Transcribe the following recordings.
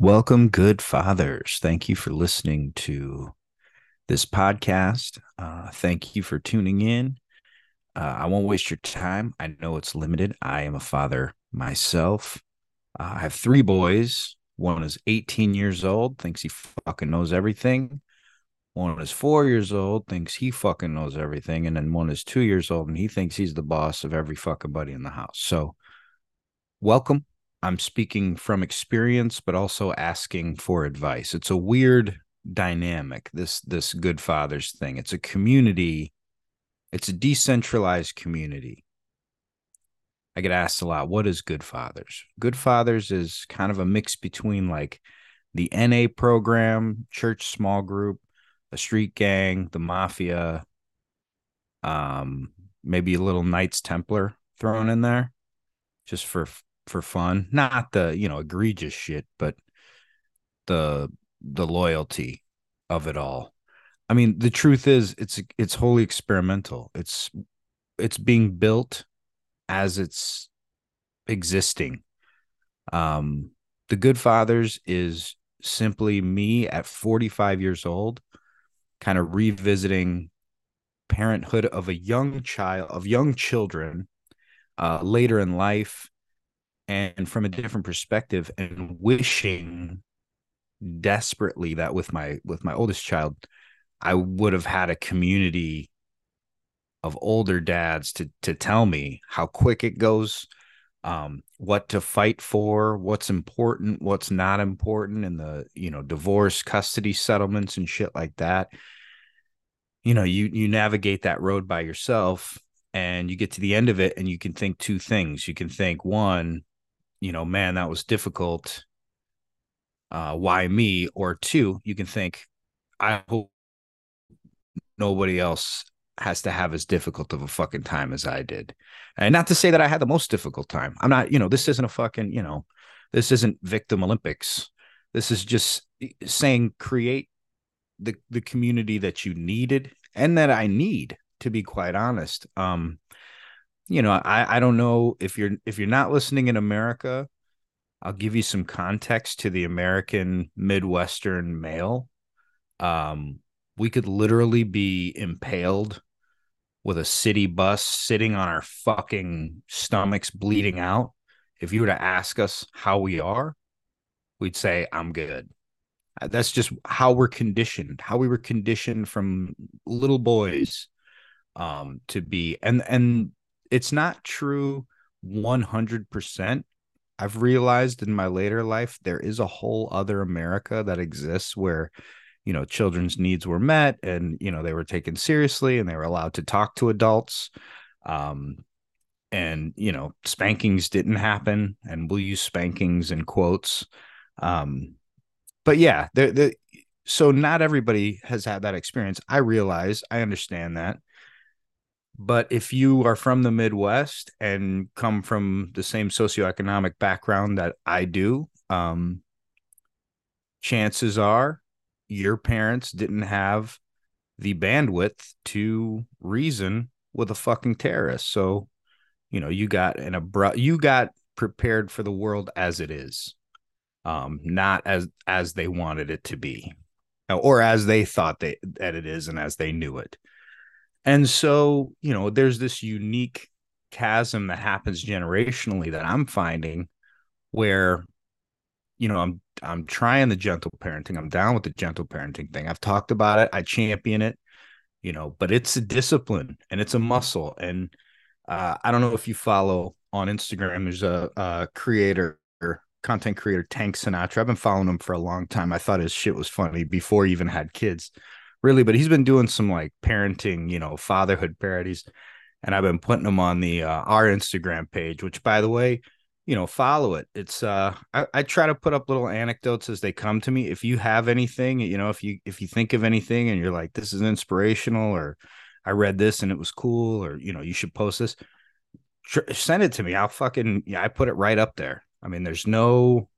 Welcome, good fathers. Thank you for listening to this podcast. Uh, thank you for tuning in. Uh, I won't waste your time. I know it's limited. I am a father myself. Uh, I have three boys. One is 18 years old, thinks he fucking knows everything. One is four years old, thinks he fucking knows everything. And then one is two years old and he thinks he's the boss of every fucking buddy in the house. So, welcome I'm speaking from experience, but also asking for advice. It's a weird dynamic, this this good fathers thing. It's a community, it's a decentralized community. I get asked a lot, what is good fathers? Good fathers is kind of a mix between like the NA program, church small group, a street gang, the mafia, um, maybe a little Knights Templar thrown in there just for for fun. Not the, you know, egregious shit, but the the loyalty of it all. I mean, the truth is it's it's wholly experimental. It's it's being built as it's existing. Um The Good Fathers is simply me at 45 years old kind of revisiting parenthood of a young child of young children uh, later in life and from a different perspective and wishing desperately that with my with my oldest child i would have had a community of older dads to to tell me how quick it goes um, what to fight for what's important what's not important in the you know divorce custody settlements and shit like that. You know you you navigate that road by yourself and you get to the end of it and you can think two things. You can think one you know, man, that was difficult. Uh, why me? Or two, you can think, I hope nobody else has to have as difficult of a fucking time as I did. And not to say that I had the most difficult time. I'm not, you know, this isn't a fucking, you know, this isn't victim Olympics. This is just saying create the the community that you needed and that I need, to be quite honest. Um, you know, I I don't know if you're if you're not listening in America, I'll give you some context to the American Midwestern male. Um, we could literally be impaled with a city bus sitting on our fucking stomachs bleeding out. If you were to ask us how we are, we'd say, I'm good. Uh, that's just how we're conditioned, how we were conditioned from little boys um, to be. And, and it's not true 100%. I've realized in my later life there is a whole other America that exists where you know children's needs were met and you know they were taken seriously and they were allowed to talk to adults. Um and you know spankings didn't happen and we'll use spankings in quotes. Um but yeah the so not everybody has had that experience. I realize i understand that but if you are from the Midwest and come from the same socioeconomic background that I do, um, chances are your parents didn't have the bandwidth to reason with a fucking terrorist. So, you know, you got an abrupt, you got prepared for the world as it is, um, not as as they wanted it to be, or as they thought they that it is, and as they knew it. And so, you know, there's this unique chasm that happens generationally that I'm finding where you know, I'm I'm trying the gentle parenting. I'm down with the gentle parenting thing. I've talked about it. I champion it, you know, but it's a discipline and it's a muscle. And uh, I don't know if you follow on Instagram. There's a, a creator, content creator, Tank Sinatra. I've been following him for a long time. I thought his shit was funny before he even had kids really, but he's been doing some like parenting, you know, fatherhood parodies, and I've been putting them on the uh, our Instagram page. Which, by the way, you know, follow it. It's uh, I, I try to put up little anecdotes as they come to me. If you have anything, you know, if you if you think of anything and you're like, this is inspirational, or I read this and it was cool, or you know, you should post this. Tr- send it to me. I'll fucking yeah, I put it right up there. I mean, there's no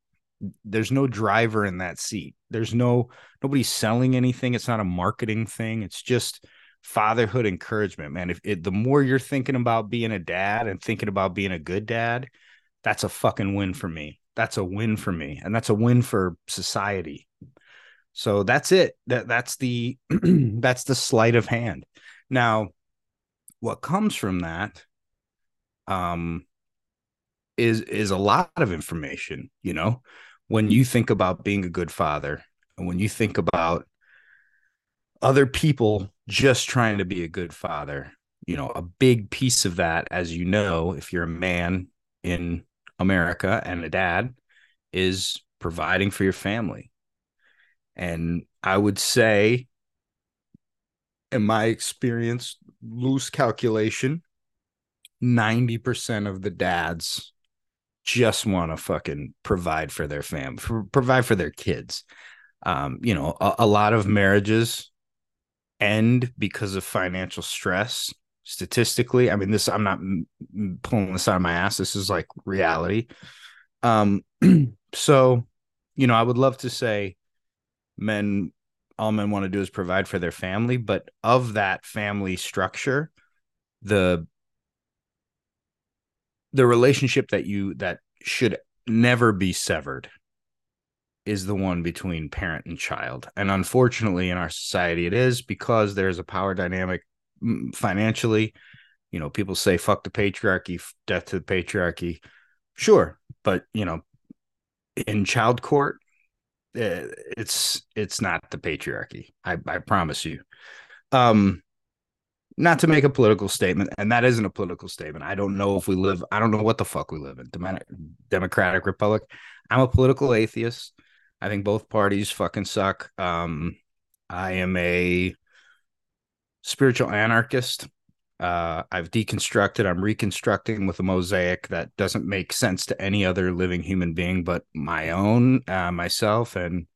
there's no driver in that seat. There's no nobody's selling anything. It's not a marketing thing. It's just fatherhood encouragement, man. If it, the more you're thinking about being a dad and thinking about being a good dad, that's a fucking win for me. that's a win for me and that's a win for society so that's it that that's the that's the sleight of hand now what comes from that um is is a lot of information you know? When you think about being a good father and when you think about other people just trying to be a good father you know a big piece of that as you know if you're a man in america and a dad is providing for your family. And i would say in my experience loose calculation 90% of the dads just want to fucking provide for their fam, for, provide for their kids. Um, you know, a, a lot of marriages end because of financial stress. Statistically, I mean, this I'm not pulling this out of my ass. This is like reality. Um, so, you know, I would love to say men, all men want to do is provide for their family, but of that family structure, the the relationship that you that should never be severed is the one between parent and child. And unfortunately in our society it is because there's a power dynamic mm, financially. You know, people say fuck the patriarchy, death to the patriarchy. Sure, but you know, in child court eh, it's it's not the patriarchy. I I promise you. Um not to make a political statement, and that isn't a political statement. I don't know if we live, I don't know what the fuck we live in. Democratic Republic. I'm a political atheist. I think both parties fucking suck. Um, I am a spiritual anarchist. Uh, I've deconstructed, I'm reconstructing with a mosaic that doesn't make sense to any other living human being but my own, uh, myself. And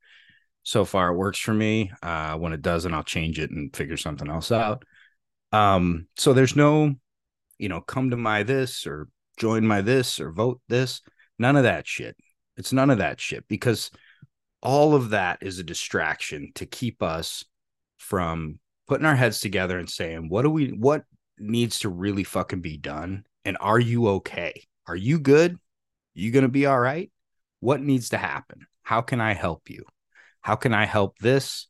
so far it works for me. Uh, when it doesn't, I'll change it and figure something else out. Um, so there's no, you know, come to my this or join my this or vote this. None of that shit. It's none of that shit because all of that is a distraction to keep us from putting our heads together and saying, what do we, what needs to really fucking be done? And are you okay? Are you good? You going to be all right? What needs to happen? How can I help you? How can I help this?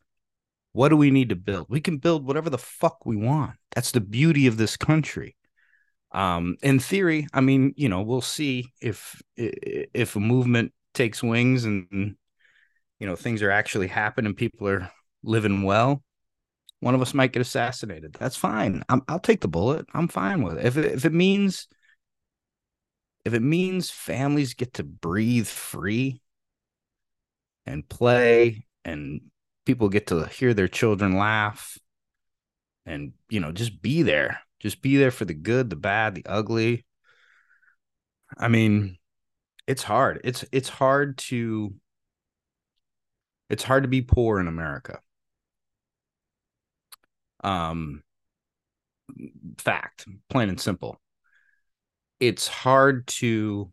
What do we need to build? We can build whatever the fuck we want. That's the beauty of this country. Um, in theory, I mean, you know, we'll see if if a movement takes wings and you know things are actually happening, people are living well. One of us might get assassinated. That's fine. i will take the bullet. I'm fine with it. If it, if it means if it means families get to breathe free and play and people get to hear their children laugh and you know just be there. Just be there for the good the bad the ugly. I mean it's hard. It's it's hard to it's hard to be poor in america. Um fact plain and simple. It's hard to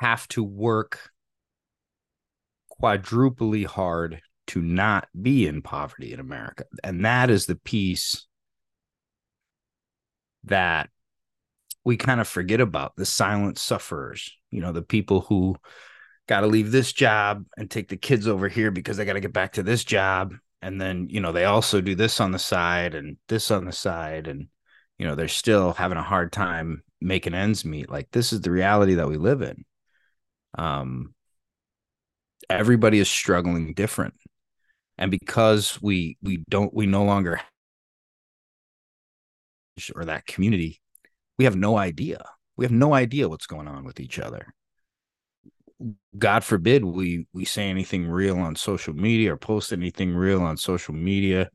have to work quadruply hard to not be in poverty in America. And that is the piece that we kind of forget about the silent sufferers, you know, the people who got to leave this job and take the kids over here because they got to get back to this job. And then, you know, they also do this on the side and this on the side. And, you know, they're still having a hard time making ends meet. Like, this is the reality that we live in. Um, everybody is struggling different. And because we we don't we no longer or that community we have no idea. We have no idea what's going on with each other. God forbid we we say anything real on social media or post anything real on social media.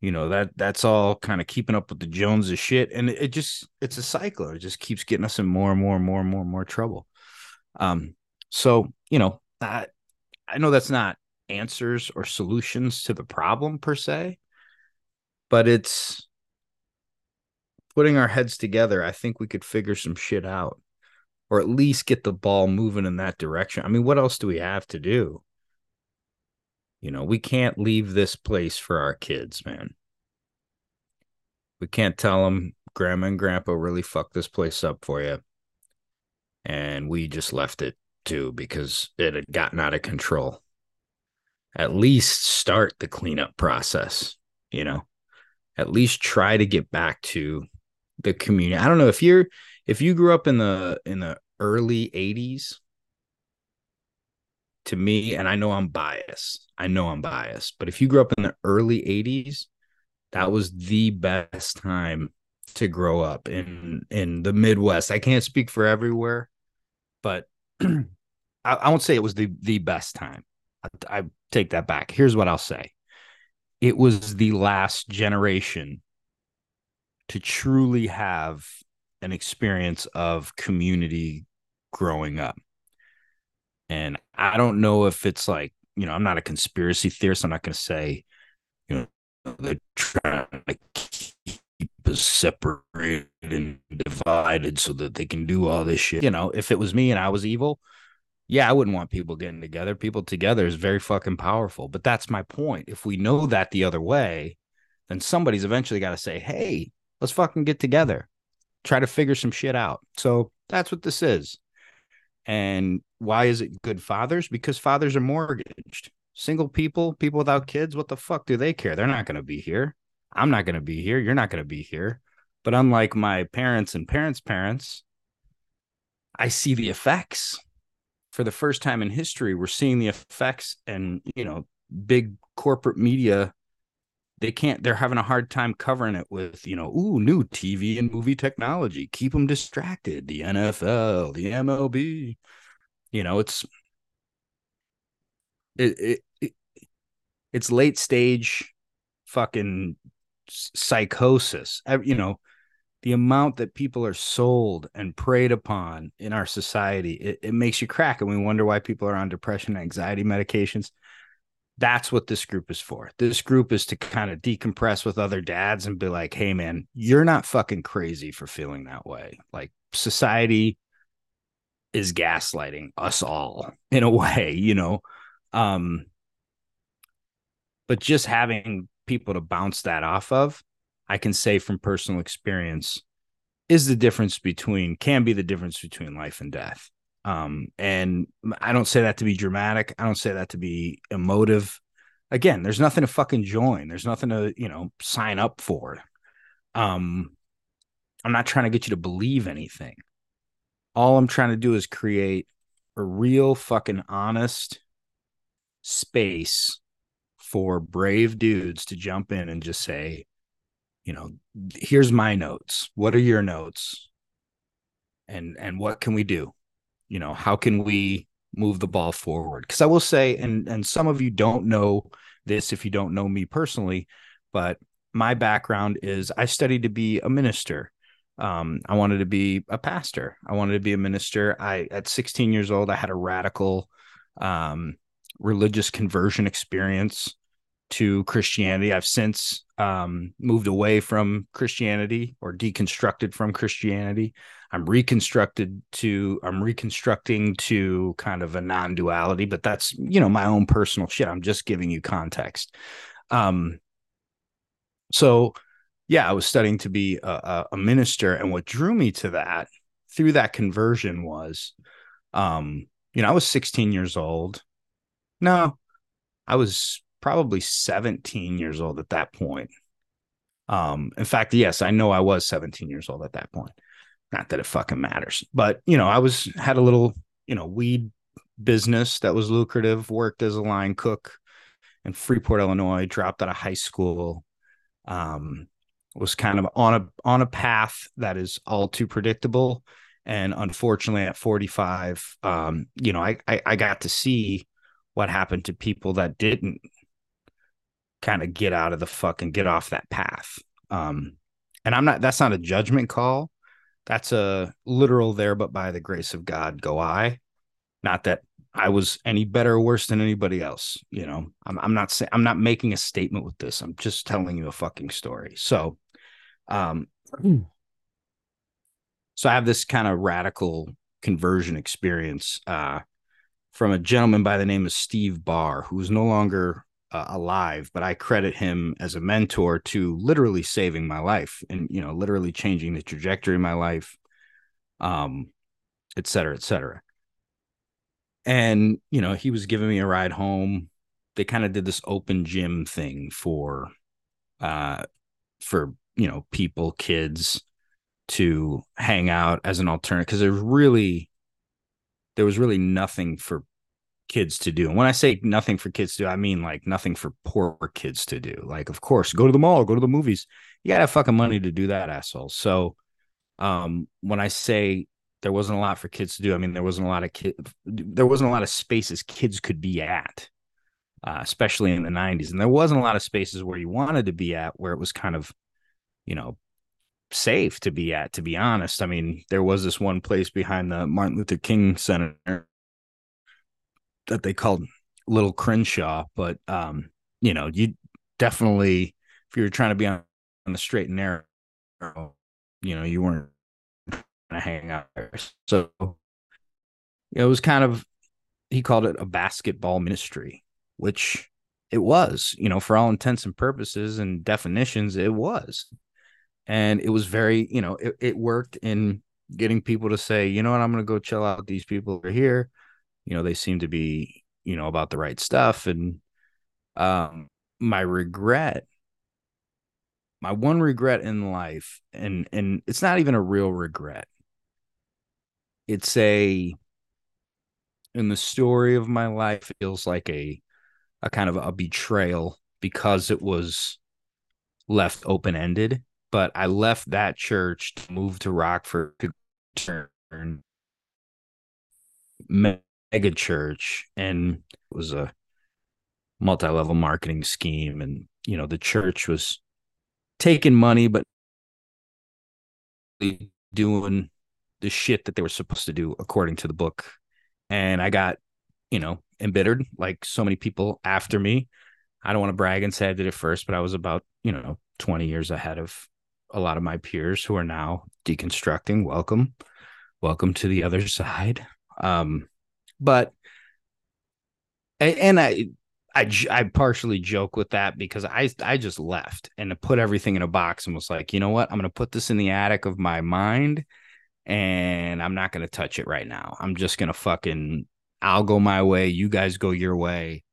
You know that that's all kind of keeping up with the joneses shit. And it, it just it's a cycle. It just keeps getting us in more and more and more and more and more trouble. Um so you know that I know that's not answers or solutions to the problem per se, but it's putting our heads together. I think we could figure some shit out or at least get the ball moving in that direction. I mean, what else do we have to do? You know, we can't leave this place for our kids, man. We can't tell them grandma and grandpa really fucked this place up for you. And we just left it too because it had gotten out of control. At least start the cleanup process, you know. At least try to get back to the community. I don't know if you're if you grew up in the in the early 80s to me and I know I'm biased. I know I'm biased, but if you grew up in the early 80s, that was the best time to grow up in in the Midwest. I can't speak for everywhere, but I, I, won't say it was the the best time. I, I take that back. Here's what I'll say: it was the last generation to truly have an experience of community growing up. And I don't know if it's like, you know, I'm not a conspiracy theorist. I'm not going to say, you know, they're trying to us separated and divided so that they can do all this shit. You know, if it was me and I was evil, yeah, I wouldn't want people getting together. People together is very fucking powerful. But that's my point. If we know that the other way, then somebody's eventually got to say, hey, let's fucking get together, try to figure some shit out. So that's what this is. And why is it good fathers? Because fathers are mortgaged. Single people, people without kids, what the fuck do they care? They're not going to be here. I'm not going to be here. You're not going to be here. But unlike my parents and parents' parents, I see the effects. For the first time in history, we're seeing the effects, and you know, big corporate media they can't they're having a hard time covering it with you know ooh new tv and movie technology keep them distracted the nfl the mlb you know it's it, it, it it's late stage fucking psychosis you know the amount that people are sold and preyed upon in our society it, it makes you crack and we wonder why people are on depression anxiety medications that's what this group is for. This group is to kind of decompress with other dads and be like, hey, man, you're not fucking crazy for feeling that way. Like, society is gaslighting us all in a way, you know? Um, but just having people to bounce that off of, I can say from personal experience, is the difference between, can be the difference between life and death. Um, and I don't say that to be dramatic. I don't say that to be emotive. Again, there's nothing to fucking join. There's nothing to, you know, sign up for. Um, I'm not trying to get you to believe anything. All I'm trying to do is create a real fucking honest space for brave dudes to jump in and just say, you know, here's my notes. What are your notes? And and what can we do? you know how can we move the ball forward because i will say and and some of you don't know this if you don't know me personally but my background is i studied to be a minister um, i wanted to be a pastor i wanted to be a minister i at 16 years old i had a radical um, religious conversion experience to christianity i've since um, moved away from christianity or deconstructed from christianity I'm reconstructed to I'm reconstructing to kind of a non-duality, but that's you know my own personal shit. I'm just giving you context. Um so yeah, I was studying to be a, a minister, and what drew me to that through that conversion was um, you know, I was 16 years old. No, I was probably 17 years old at that point. Um, in fact, yes, I know I was 17 years old at that point. Not that it fucking matters, but you know, I was had a little, you know, weed business that was lucrative, worked as a line cook in Freeport, Illinois, dropped out of high school. Um, was kind of on a on a path that is all too predictable. And unfortunately, at 45, um, you know, I, I I got to see what happened to people that didn't kind of get out of the fucking get off that path. Um, and I'm not that's not a judgment call that's a literal there, but by the grace of God go I. Not that I was any better or worse than anybody else. You know, I'm, I'm not saying I'm not making a statement with this. I'm just telling you a fucking story. So, um, so I have this kind of radical conversion experience uh, from a gentleman by the name of Steve Barr, who's no longer uh, alive, but I credit him as a mentor to literally saving my life and you know literally changing the trajectory of my life. Um, et cetera, et cetera. And, you know, he was giving me a ride home. They kind of did this open gym thing for, uh, for, you know, people, kids to hang out as an alternative because there's really, there was really nothing for kids to do. And when I say nothing for kids to do, I mean like nothing for poor kids to do. Like, of course, go to the mall, go to the movies. You gotta have fucking money to do that, asshole. So um when I say there wasn't a lot for kids to do, I mean there wasn't a lot of kids there wasn't a lot of spaces kids could be at, uh, especially in the 90s. And there wasn't a lot of spaces where you wanted to be at where it was kind of, you know, safe to be at, to be honest. I mean, there was this one place behind the Martin Luther King Center that they called Little Crenshaw, but um, you know, you definitely if you were trying to be on, on the straight and narrow, you know, you weren't gonna hang out there. So it was kind of he called it a basketball ministry, which it was, you know, for all intents and purposes and definitions, it was. And it was very, you know, it, it worked in getting people to say, you know what, I'm gonna go chill out. These people are here you know they seem to be you know about the right stuff. And um my regret my one regret in life and and it's not even a real regret. It's a in the story of my life feels like a a kind of a betrayal because it was left open ended but i left that church to move to rockford to turn mega church and it was a multi-level marketing scheme and you know the church was taking money but doing the shit that they were supposed to do according to the book. And i got you know embittered like so many people after me. I don't want to brag and say i did it first but i was about you know 20 years ahead of a lot of my peers who are now deconstructing. Welcome. Welcome to the other side. Um but and I I I partially joke with that because I I just left and put everything in a box and was like, you know what? I'm gonna put this in the attic of my mind, and I'm not gonna touch it right now. I'm just gonna fucking I'll go my way, you guys go your way.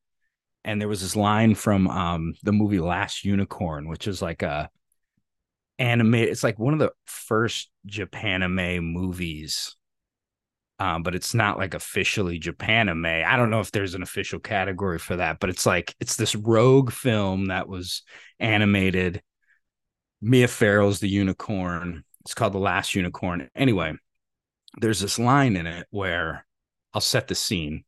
And there was this line from um the movie Last Unicorn, which is like a anime. It's like one of the first Japanime movies um, but it's not like officially Japanime. I don't know if there's an official category for that, but it's like it's this rogue film that was animated. Mia Farrow's the unicorn. It's called The Last Unicorn. Anyway, there's this line in it where I'll set the scene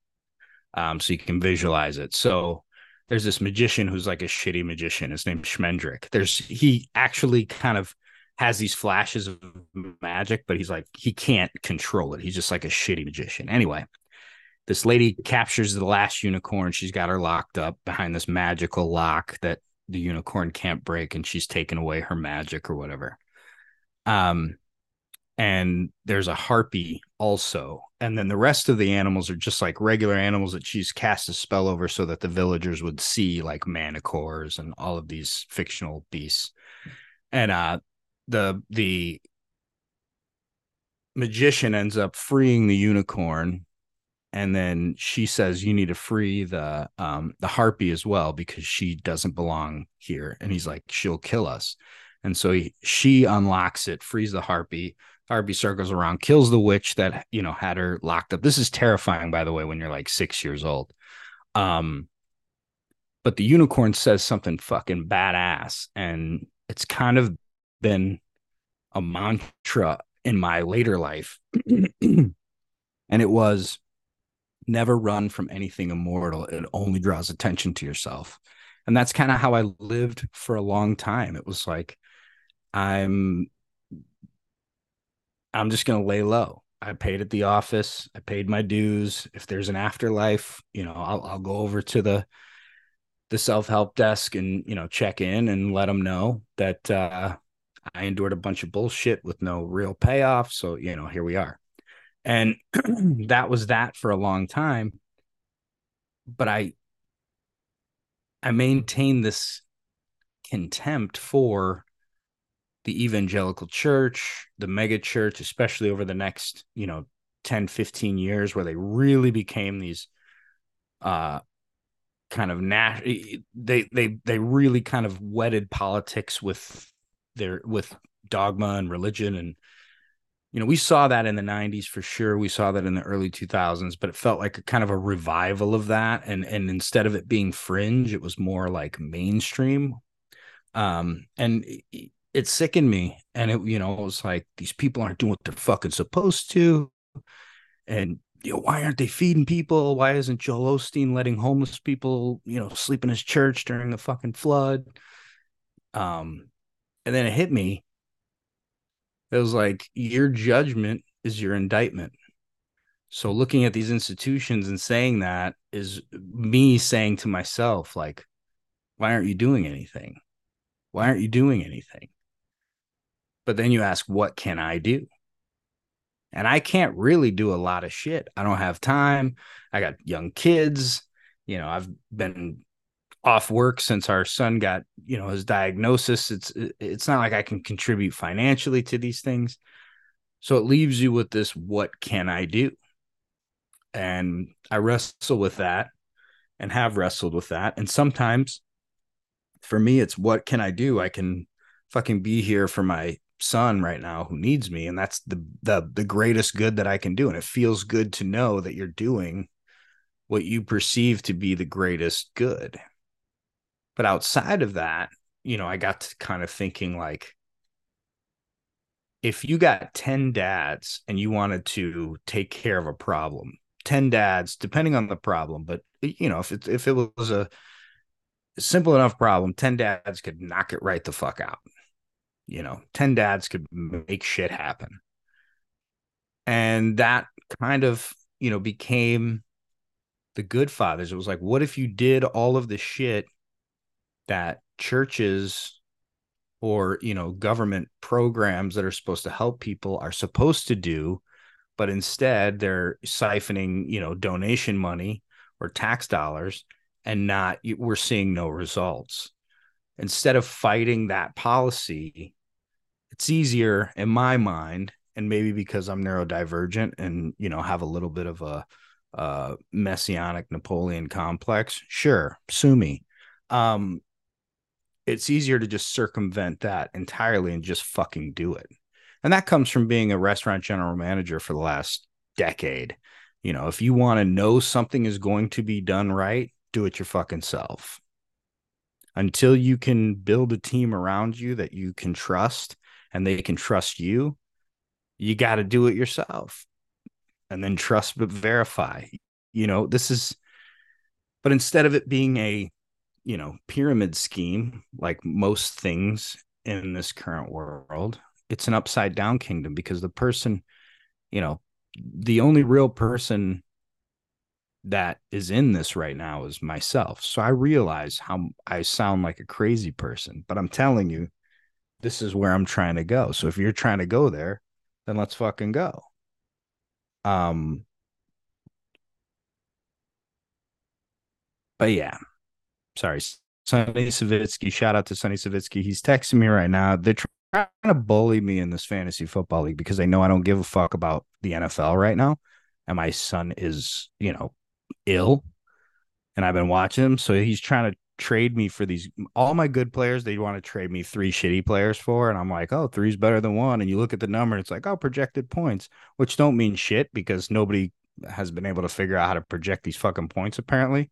um, so you can visualize it. So there's this magician who's like a shitty magician. His name's Schmendrick. There's he actually kind of has these flashes of magic, but he's like, he can't control it. He's just like a shitty magician. Anyway, this lady captures the last unicorn. She's got her locked up behind this magical lock that the unicorn can't break, and she's taken away her magic or whatever. Um, and there's a harpy also. And then the rest of the animals are just like regular animals that she's cast a spell over so that the villagers would see like manticores and all of these fictional beasts. And uh the the magician ends up freeing the unicorn and then she says you need to free the um the harpy as well because she doesn't belong here. And he's like she'll kill us. And so he, she unlocks it frees the harpy. Harpy circles around kills the witch that you know had her locked up. This is terrifying by the way when you're like six years old. Um but the unicorn says something fucking badass and it's kind of been a mantra in my later life. and it was never run from anything immortal. It only draws attention to yourself. And that's kind of how I lived for a long time. It was like, I'm I'm just gonna lay low. I paid at the office. I paid my dues. If there's an afterlife, you know, I'll I'll go over to the the self help desk and you know check in and let them know that uh, I endured a bunch of bullshit with no real payoff. So, you know, here we are. And that was that for a long time. But I I maintained this contempt for the evangelical church, the mega church, especially over the next, you know, 10, 15 years where they really became these uh kind of nat they they they really kind of wedded politics with their with dogma and religion. And you know we saw that in the 90s for sure. We saw that in the early 2000s but it felt like a kind of a revival of that. And and instead of it being fringe it was more like mainstream. Um and it, it sickened me. And it you know it was like these people aren't doing what they're fucking supposed to. And you know why aren't they feeding people? Why isn't joel osteen letting homeless people you know sleep in his church during the fucking flood? Um and then it hit me it was like your judgment is your indictment so looking at these institutions and saying that is me saying to myself like why aren't you doing anything why aren't you doing anything but then you ask what can i do and I can't really do a lot of shit. I don't have time. I got young kids. You know, I've been off work since our son got, you know, his diagnosis. It's it's not like I can contribute financially to these things. So it leaves you with this what can I do? And I wrestle with that and have wrestled with that. And sometimes for me it's what can I do? I can fucking be here for my son right now who needs me and that's the the the greatest good that I can do and it feels good to know that you're doing what you perceive to be the greatest good but outside of that you know I got to kind of thinking like if you got 10 dads and you wanted to take care of a problem 10 dads depending on the problem but you know if it if it was a simple enough problem 10 dads could knock it right the fuck out you know? 10 dads could make shit happen. And that kind of you know became the good fathers. It was like what if you did all of the shit that churches or you know government programs that are supposed to help people are supposed to do but instead they're siphoning you know donation money or tax dollars and not we're seeing no results. Instead of fighting that policy it's easier in my mind and maybe because i'm neurodivergent and you know have a little bit of a uh messianic napoleon complex sure sue me. Um it's easier to just circumvent that entirely and just fucking do it. And that comes from being a restaurant general manager for the last decade. You know if you want to know something is going to be done right do it your fucking self. Until you can build a team around you that you can trust and they can trust you, you got to do it yourself and then trust but verify. You know, this is, but instead of it being a, you know, pyramid scheme like most things in this current world, it's an upside down kingdom because the person, you know, the only real person that is in this right now is myself. So I realize how I sound like a crazy person, but I'm telling you, this is where I'm trying to go. So if you're trying to go there, then let's fucking go. Um, but yeah, sorry, Sonny Savitsky. Shout out to Sonny Savitsky. He's texting me right now. They're trying to bully me in this fantasy football league because they know I don't give a fuck about the NFL right now, and my son is, you know, ill, and I've been watching him. So he's trying to trade me for these all my good players they want to trade me three shitty players for and i'm like oh three's better than one and you look at the number it's like oh projected points which don't mean shit because nobody has been able to figure out how to project these fucking points apparently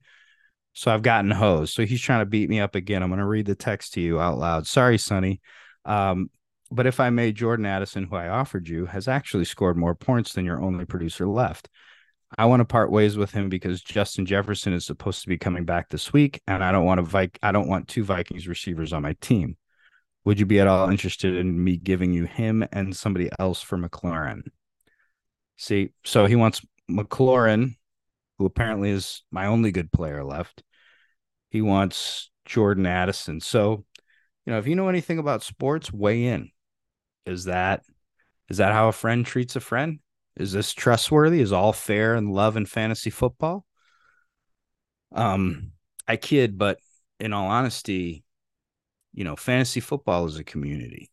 so i've gotten hosed so he's trying to beat me up again i'm going to read the text to you out loud sorry sonny um, but if i may jordan addison who i offered you has actually scored more points than your only producer left I want to part ways with him because Justin Jefferson is supposed to be coming back this week, and I don't want to Vic- I don't want two Vikings receivers on my team. Would you be at all interested in me giving you him and somebody else for McLaurin? See, so he wants McLaurin, who apparently is my only good player left. He wants Jordan Addison. So, you know, if you know anything about sports, weigh in. Is that is that how a friend treats a friend? Is this trustworthy? Is all fair and love and fantasy football? Um, I kid, but in all honesty, you know, fantasy football is a community.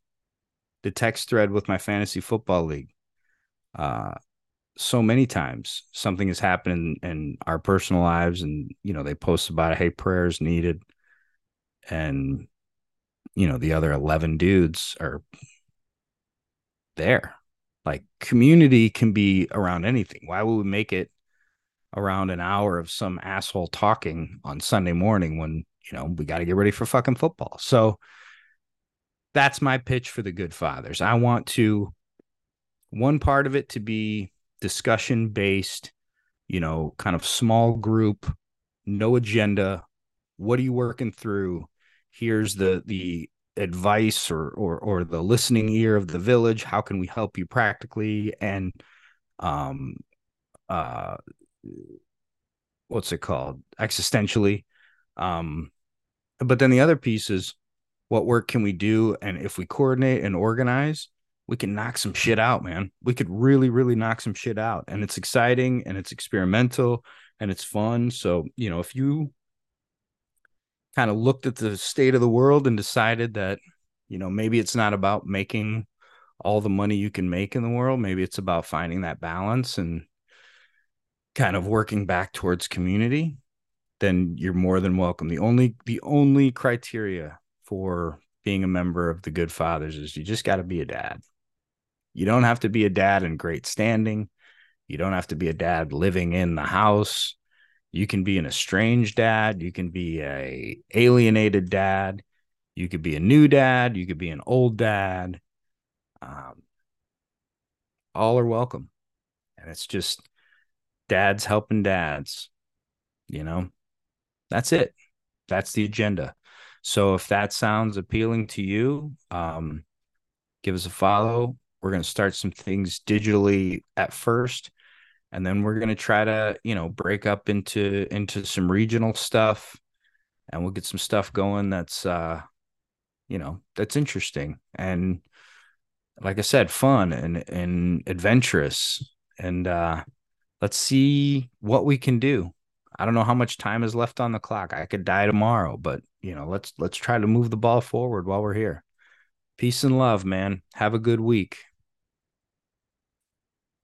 The text thread with my fantasy football league, uh, so many times something has happened in, in our personal lives and you know they post about it hey prayers needed. And you know the other 11 dudes are there. Like community can be around anything. Why would we make it around an hour of some asshole talking on sunday morning when you know we got to get ready for fucking football? So that's my pitch for the good fathers. I want to one part of it to be discussion based you know kind of small group no agenda. What are you working through? Here's the the advice or or or the listening ear of the village. How can we help you practically? And um uh what's it called? Existentially. Um but then the other piece is what work can we do? And if we coordinate and organize we can knock some shit out man we could really really knock some shit out and it's exciting and it's experimental and it's fun so you know if you kind of looked at the state of the world and decided that, you know, maybe it's not about making all the money you can make in the world. Maybe it's about finding that balance and kind of working back towards community, then you're more than welcome. The only the only criteria for being a member of the Good Fathers is you just got to be a dad. You don't have to be a dad in great standing. You don't have to be a dad living in the house. You can be an estranged dad. You can be a alienated dad. You could be a new dad. You could be an old dad. Um, all are welcome. And it's just dads helping dads. You know, that's it. That's the agenda. So if that sounds appealing to you, um, give us a follow. We're going to start some things digitally at first and then we're going to try to you know break up into into some regional stuff and we'll get some stuff going that's uh you know that's interesting and like i said fun and and adventurous. And uh let's see what we can do. I don't know how much time is left on the clock. I could die tomorrow but you know let's let's try to move the ball forward while we're here. Peace and love man. Have a good week